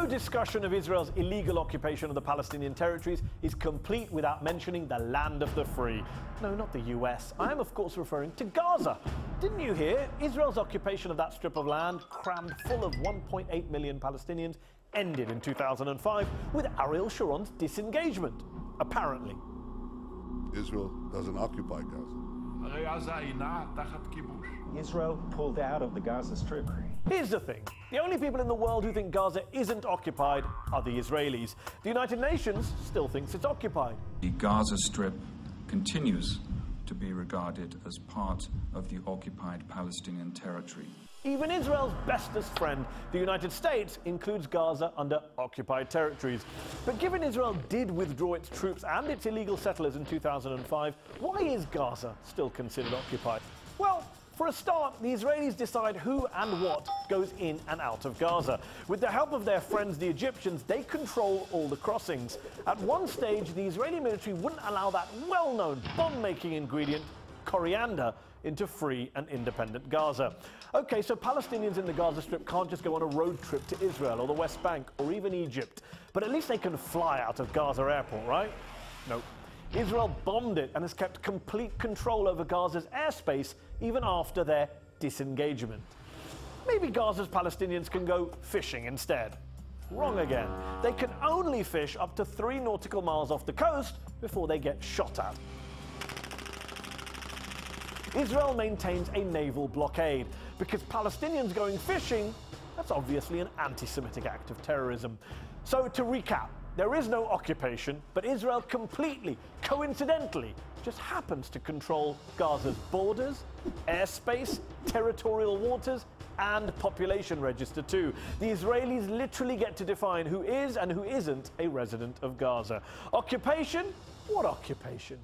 No discussion of Israel's illegal occupation of the Palestinian territories is complete without mentioning the land of the free. No, not the US. I am, of course, referring to Gaza. Didn't you hear? Israel's occupation of that strip of land, crammed full of 1.8 million Palestinians, ended in 2005 with Ariel Sharon's disengagement. Apparently. Israel doesn't occupy Gaza. Israel pulled out of the Gaza Strip. Here's the thing the only people in the world who think Gaza isn't occupied are the Israelis. The United Nations still thinks it's occupied. The Gaza Strip continues to be regarded as part of the occupied Palestinian territory. Even Israel's bestest friend, the United States, includes Gaza under occupied territories. But given Israel did withdraw its troops and its illegal settlers in 2005, why is Gaza still considered occupied? Well, for a start, the Israelis decide who and what goes in and out of Gaza. With the help of their friends, the Egyptians, they control all the crossings. At one stage, the Israeli military wouldn't allow that well known bomb making ingredient, coriander, into free and independent Gaza. Okay, so Palestinians in the Gaza Strip can't just go on a road trip to Israel or the West Bank or even Egypt, but at least they can fly out of Gaza airport, right? Nope. Israel bombed it and has kept complete control over Gaza's airspace even after their disengagement. Maybe Gaza's Palestinians can go fishing instead. Wrong again. They can only fish up to three nautical miles off the coast before they get shot at. Israel maintains a naval blockade because Palestinians going fishing, that's obviously an anti Semitic act of terrorism. So, to recap, there is no occupation, but Israel completely, coincidentally, just happens to control Gaza's borders, airspace, territorial waters, and population register too. The Israelis literally get to define who is and who isn't a resident of Gaza. Occupation? What occupation?